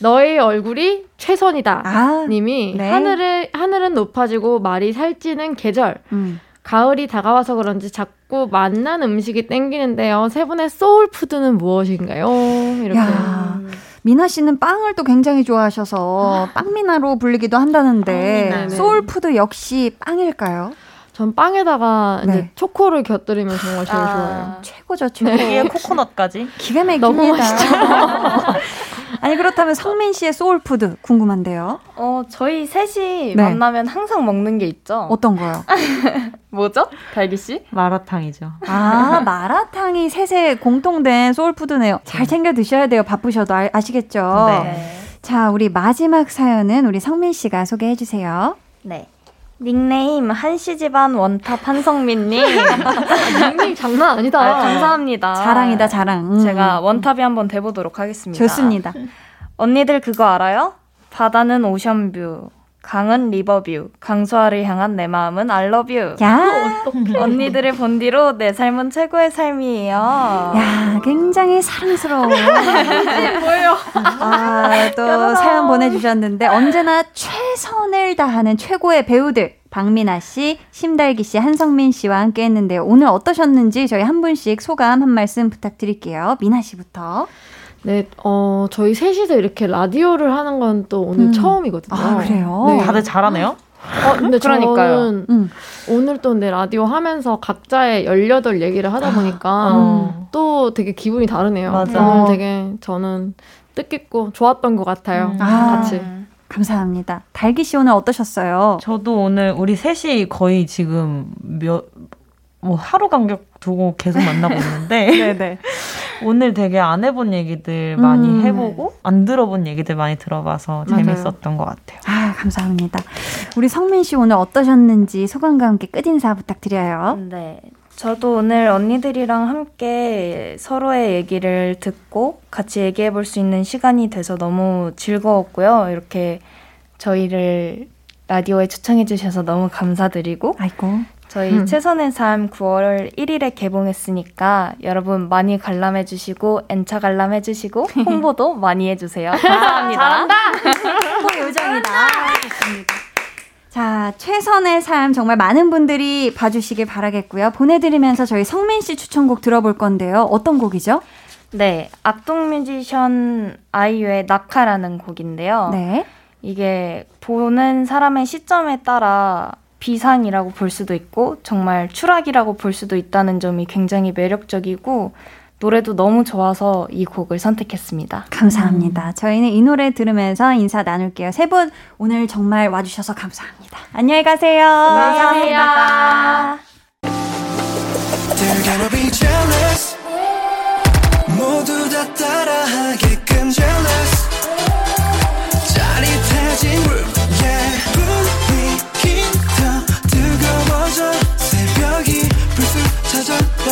너의 얼굴이 최선이다. 아, 님이 네. 하늘을 하늘은 높아지고 말이 살찌는 계절. 음. 가을이 다가와서 그런지 자꾸 맛난 음식이 땡기는데요. 세 분의 soul food는 무엇인가요? 이렇게. 야. 미나 씨는 빵을 또 굉장히 좋아하셔서 빵미나로 불리기도 한다는데 아, soul food 역시 빵일까요? 전 빵에다가 네. 이제 초코를 곁들이면 정말 제일 아, 좋아요. 최고죠, 최고. 네. 코코넛까지. 기가 막힙니다. 너무 맛있죠. *laughs* 아니 그렇다면 성민 씨의 soul food 궁금한데요. 어 저희 셋이 네. 만나면 항상 먹는 게 있죠. 어떤 거요? *laughs* 뭐죠? 달기 씨? 마라탕이죠. 아 마라탕이 셋의 공통된 soul food네요. 잘 챙겨 드셔야 돼요. 바쁘셔도 아, 시겠죠 네. 자 우리 마지막 사연은 우리 성민 씨가 소개해 주세요. 네. 닉네임 한시 집안 one top 한성민님. *laughs* 닉네임 장난 아니다. 아, 감사합니다. 자랑이다 자랑. 음. 제가 one top이 한번 돼보도록 하겠습니다. 좋습니다. 언니들 그거 알아요? 바다는 ocean view. 강은 river view, 강수아를 향한 내 마음은 I love you. 야, 언니들을 본 뒤로 내 삶은 최고의 삶이에요. 야, 굉장히 사랑스러워. *laughs* 뭐예요? 아, 또 *laughs* 사연 보내주셨는데 언제나 최선을 다하는 최고의 배우들. 박민아 씨, 심달기 씨, 한성민 씨와 함께 했는데요. 오늘 어떠셨는지 저희 한 분씩 소감 한 말씀 부탁드릴게요. 미나 씨부터. 네, 어, 저희 셋이서 이렇게 라디오를 하는 건 또 오늘 음. 처음이거든요. 아, 그래요? 네. 다들 잘하네요? 어, 근데 그러니까요. 저는 음. 오늘 또 근데 라디오 하면서 각자의 18 얘기를 하다 보니까 음. 또 되게 기분이 다르네요. 맞아. 오늘 되게 저는 뜻깊고 좋았던 것 같아요. 음. 아. 같이. 감사합니다. 달기 씨 오늘 어떠셨어요? 저도 오늘 우리 셋이 거의 지금 몇, 뭐 하루 간격 두고 계속 만나고 있는데 네네. *laughs* 오늘 되게 안 해본 얘기들 많이 음. 해보고 안 들어본 얘기들 많이 들어봐서 재밌었던 맞아요. 것 같아요. 아 감사합니다. 우리 성민 씨 오늘 어떠셨는지 소감과 함께 끝 인사 부탁드려요. 네. 저도 오늘 언니들이랑 함께 서로의 얘기를 듣고 같이 얘기해 볼 수 있는 시간이 돼서 너무 즐거웠고요. 이렇게 저희를 라디오에 초청해 주셔서 너무 감사드리고 아이고. 저희 음. 최선의 삶 9월 1일에 개봉했으니까 여러분 많이 관람해 주시고 엔차 관람해 주시고 *laughs* 홍보도 많이 해 주세요. 감사합니다. 잘한다. 홍보 요정이다. 좋습니다. 자, 최선의 삶 정말 많은 분들이 봐주시길 바라겠고요. 보내드리면서 저희 성민 씨 추천곡 들어볼 건데요. 어떤 곡이죠? 네, 악동 뮤지션 아이유의 낙하라는 곡인데요. 네. 이게 보는 사람의 시점에 따라 비상이라고 볼 수도 있고 정말 추락이라고 볼 수도 있다는 점이 굉장히 매력적이고 노래도 너무 좋아서 이 곡을 선택했습니다. 감사합니다. 음. 저희는 이 노래 들으면서 인사 나눌게요. 세 분 오늘 정말 와주셔서 감사합니다. 안녕히 가세요. 감사합니다. 모두 다 따라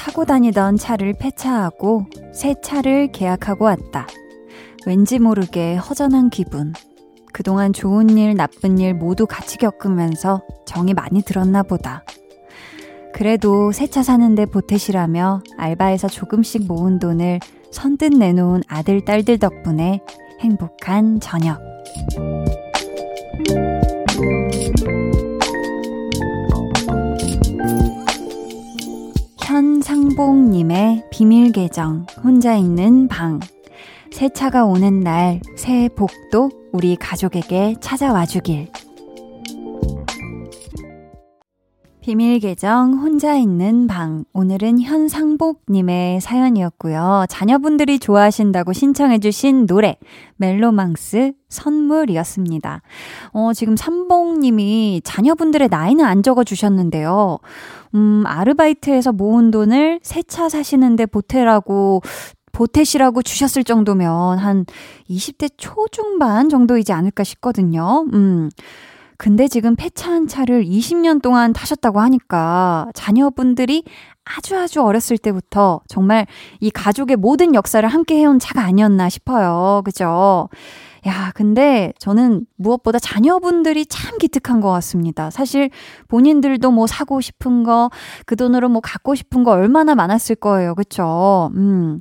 타고 다니던 차를 폐차하고 새 차를 계약하고 왔다. 왠지 모르게 허전한 기분. 그동안 좋은 일, 나쁜 일 모두 같이 겪으면서 정이 많이 들었나 보다. 그래도 새 차 사는데 보태시라며 알바에서 조금씩 모은 돈을 선뜻 내놓은 아들, 딸들 덕분에 행복한 저녁. 현상봉님의 비밀 계정, 혼자 있는 방. 새 차가 오는 날, 새해 복도 우리 가족에게 찾아와 주길. 비밀 계정 혼자 있는 방. 오늘은 현상복 님의 사연이었고요. 자녀분들이 좋아하신다고 신청해 주신 노래, 멜로망스 선물이었습니다. 어, 지금 삼봉 님이 자녀분들의 나이는 안 적어 주셨는데요. 음, 아르바이트에서 모은 돈을 새 차 사시는데 보태라고 보태시라고 주셨을 정도면 한 20대 초중반 정도이지 않을까 싶거든요. 음. 근데 지금 폐차한 차를 20년 동안 타셨다고 하니까 자녀분들이 아주 아주 어렸을 때부터 정말 이 가족의 모든 역사를 함께 해온 차가 아니었나 싶어요. 그죠? 야, 근데 저는 무엇보다 자녀분들이 참 기특한 것 같습니다. 사실 본인들도 뭐 사고 싶은 거, 그 돈으로 뭐 갖고 싶은 거 얼마나 많았을 거예요. 그쵸? 음.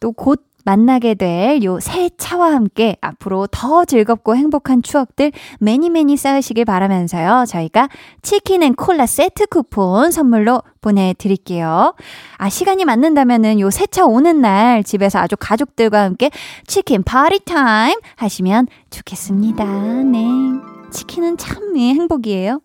또곧 만나게 될 요 새 차와 함께 앞으로 더 즐겁고 행복한 추억들 many many 쌓으시길 바라면서요. 저희가 치킨 and 콜라 세트 쿠폰 선물로 보내드릴게요. 아, 시간이 맞는다면은 요 새 차 오는 날 집에서 아주 가족들과 함께 치킨 파티 타임 하시면 좋겠습니다. 네. 치킨은 참 예, 행복이에요.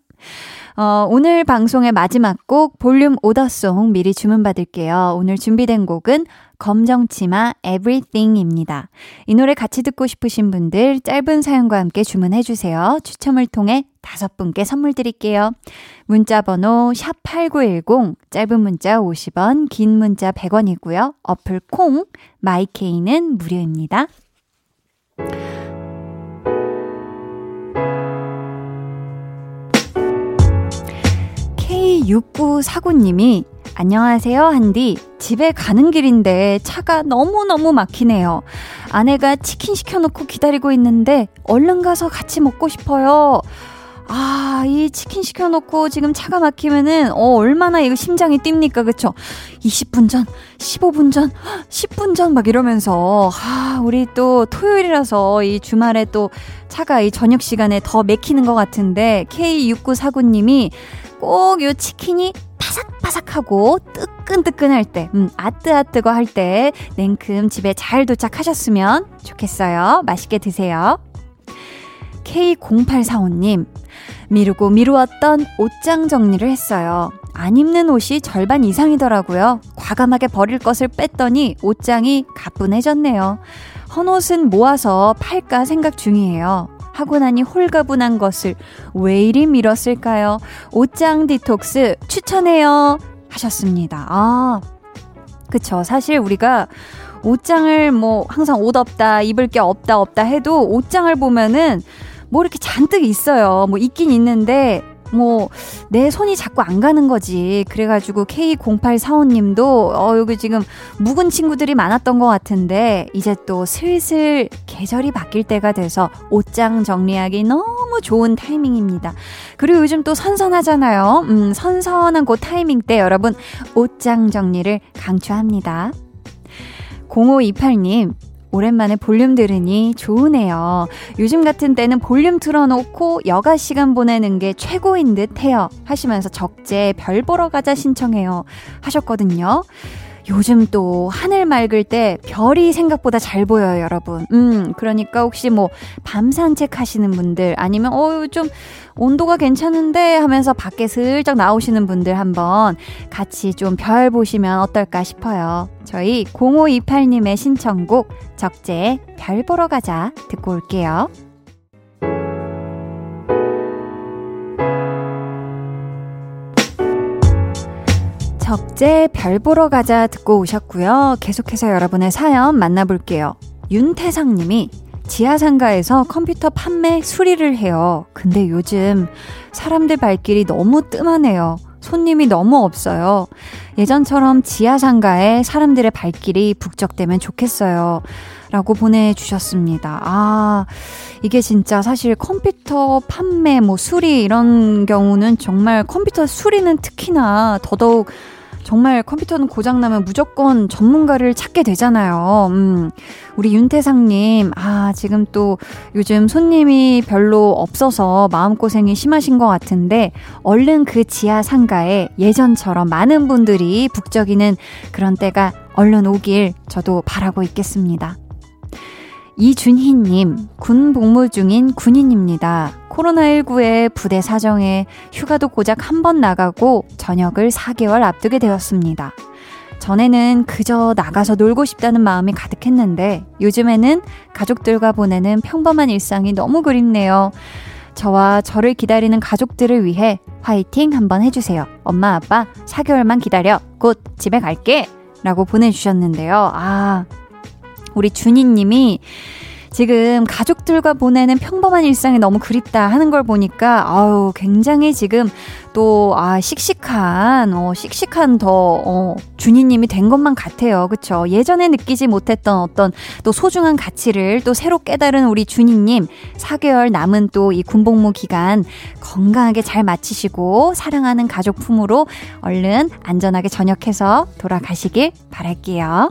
어, 오늘 방송의 마지막 곡 볼륨 오더송 미리 주문받을게요. 오늘 준비된 곡은 검정치마 Everything입니다. 이 노래 같이 듣고 싶으신 분들 짧은 사연과 함께 주문해 주세요. 추첨을 통해 다섯 분께 선물 드릴게요. 문자 번호 샵8910 짧은 문자 50원, 긴 문자 100원이고요. 어플 콩 마이케이는 무료입니다. K6949님이 안녕하세요, 한디. 집에 가는 길인데 차가 너무너무 막히네요. 아내가 치킨 시켜놓고 기다리고 있는데 얼른 가서 같이 먹고 싶어요. 아, 이 치킨 시켜놓고 지금 차가 막히면은, 어, 얼마나 이거 심장이 뜁니까, 그쵸? 20분 전, 15분 전, 10분 전 막 이러면서, 아, 우리 또 토요일이라서 이 주말에 또 차가 이 저녁 시간에 더 맥히는 것 같은데, K6949님이 꼭 요 치킨이 바삭바삭하고 뜨끈뜨끈할 때, 음, 아뜨아뜨거 할 때 냉큼 집에 잘 도착하셨으면 좋겠어요. 맛있게 드세요. K0845님, 미루고 미루었던 옷장 정리를 했어요. 안 입는 옷이 절반 이상이더라고요. 과감하게 버릴 것을 뺐더니 옷장이 가뿐해졌네요. 헌 옷은 모아서 팔까 생각 중이에요. 하고 나니 홀가분한 것을 왜 이리 밀었을까요? 옷장 디톡스 추천해요. 하셨습니다. 아, 그쵸. 사실 우리가 옷장을 뭐 항상 옷 없다, 입을 게 없다, 없다 해도 옷장을 보면은 뭐 이렇게 잔뜩 있어요. 뭐 있긴 있는데 뭐, 내 손이 자꾸 안 가는 거지. 그래가지고 K0845님도, 어, 여기 지금 묵은 친구들이 많았던 것 같은데, 이제 또 슬슬 계절이 바뀔 때가 돼서 옷장 정리하기 너무 좋은 타이밍입니다. 그리고 요즘 또 선선하잖아요. 음, 선선한 그 타이밍 때 여러분, 옷장 정리를 강추합니다. 0528님, 오랜만에 볼륨 들으니 좋으네요. 요즘 같은 때는 볼륨 틀어놓고 여가 시간 보내는 게 최고인 듯 해요. 하시면서 적재 별 보러 가자 신청해요. 하셨거든요. 요즘 또 하늘 맑을 때 별이 생각보다 잘 보여요, 여러분. 음, 그러니까 혹시 뭐 밤 산책 하시는 분들 아니면 어유 좀 온도가 괜찮은데 하면서 밖에 슬쩍 나오시는 분들 한번 같이 좀 별 보시면 어떨까 싶어요. 저희 0528님의 신청곡 적재의 별 보러 가자 듣고 올게요. 적재 별 보러 가자 듣고 오셨고요. 계속해서 여러분의 사연 만나볼게요. 윤태상 님이 지하상가에서 컴퓨터 판매 수리를 해요. 근데 요즘 사람들 발길이 너무 뜸하네요. 손님이 너무 없어요. 예전처럼 지하상가에 사람들의 발길이 북적대면 좋겠어요. 라고 보내주셨습니다. 아, 이게 진짜 사실 컴퓨터 판매, 뭐 수리 이런 경우는 정말 컴퓨터 수리는 특히나 더더욱 정말 컴퓨터는 고장나면 무조건 전문가를 찾게 되잖아요. 음, 우리 윤태상님, 아, 지금 또 요즘 손님이 별로 없어서 마음고생이 심하신 것 같은데, 얼른 그 지하 상가에 예전처럼 많은 분들이 북적이는 그런 때가 얼른 오길 저도 바라고 있겠습니다. 이준희님, 군 복무 중인 군인입니다. 코로나19에 부대 사정에 휴가도 고작 한 번 나가고 전역을 4개월 앞두게 되었습니다. 전에는 그저 나가서 놀고 싶다는 마음이 가득했는데 요즘에는 가족들과 보내는 평범한 일상이 너무 그립네요. 저와 저를 기다리는 가족들을 위해 화이팅 한번 해주세요. 엄마, 아빠, 4개월만 기다려. 곧 집에 갈게. 라고 보내주셨는데요. 아, 우리 준희님이 지금 가족들과 보내는 평범한 일상이 너무 그립다 하는 걸 보니까 아우 굉장히 지금 또 아 씩씩한 어 씩씩한 더 어, 준이님이 된 것만 같아요. 그쵸 예전에 느끼지 못했던 어떤 또 소중한 가치를 또 새로 깨달은 우리 준이님 4개월 남은 또 이 군복무 기간 건강하게 잘 마치시고 사랑하는 가족 품으로 얼른 안전하게 전역해서 돌아가시길 바랄게요.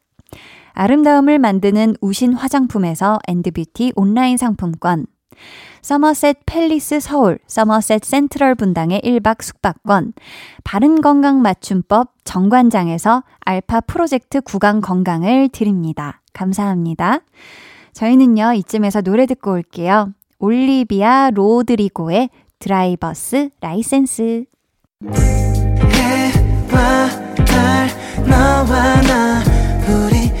아름다움을 만드는 우신 화장품에서 엔드뷰티 온라인 상품권, 서머셋 팰리스 서울, 서머셋 센트럴 분당의 1박 숙박권, 바른건강 맞춤법 정관장에서 알파 프로젝트 구강 건강을 드립니다. 감사합니다. 저희는요, 이쯤에서 노래 듣고 올게요. 올리비아 로드리고의 drivers license. 해와 달, 너와 나, 우리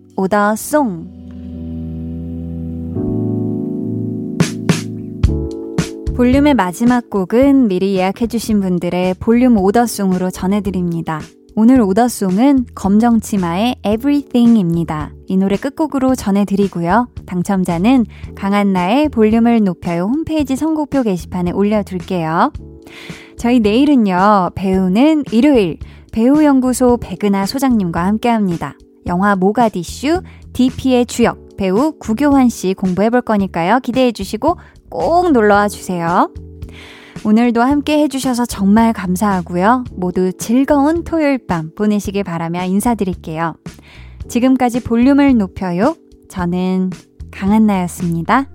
오더송 볼륨의 마지막 곡은 미리 예약해주신 분들의 볼륨 오더송으로 전해드립니다. 오늘 오더송은 검정치마의 Everything입니다. 이 노래 끝곡으로 전해드리고요. 당첨자는 강한나의 볼륨을 높여요 홈페이지 선곡표 게시판에 올려둘게요. 저희 내일은요, 배우는 일요일 배우연구소 백은하 소장님과 함께 합니다. 영화 모가디슈, DP의 주역, 배우 구교환 씨 공부해 볼 거니까요. 기대해 주시고 꼭 놀러 와 주세요. 오늘도 함께 해주셔서 정말 감사하고요. 모두 즐거운 토요일 밤 보내시길 바라며 인사드릴게요. 지금까지 볼륨을 높여요. 저는 강한나였습니다.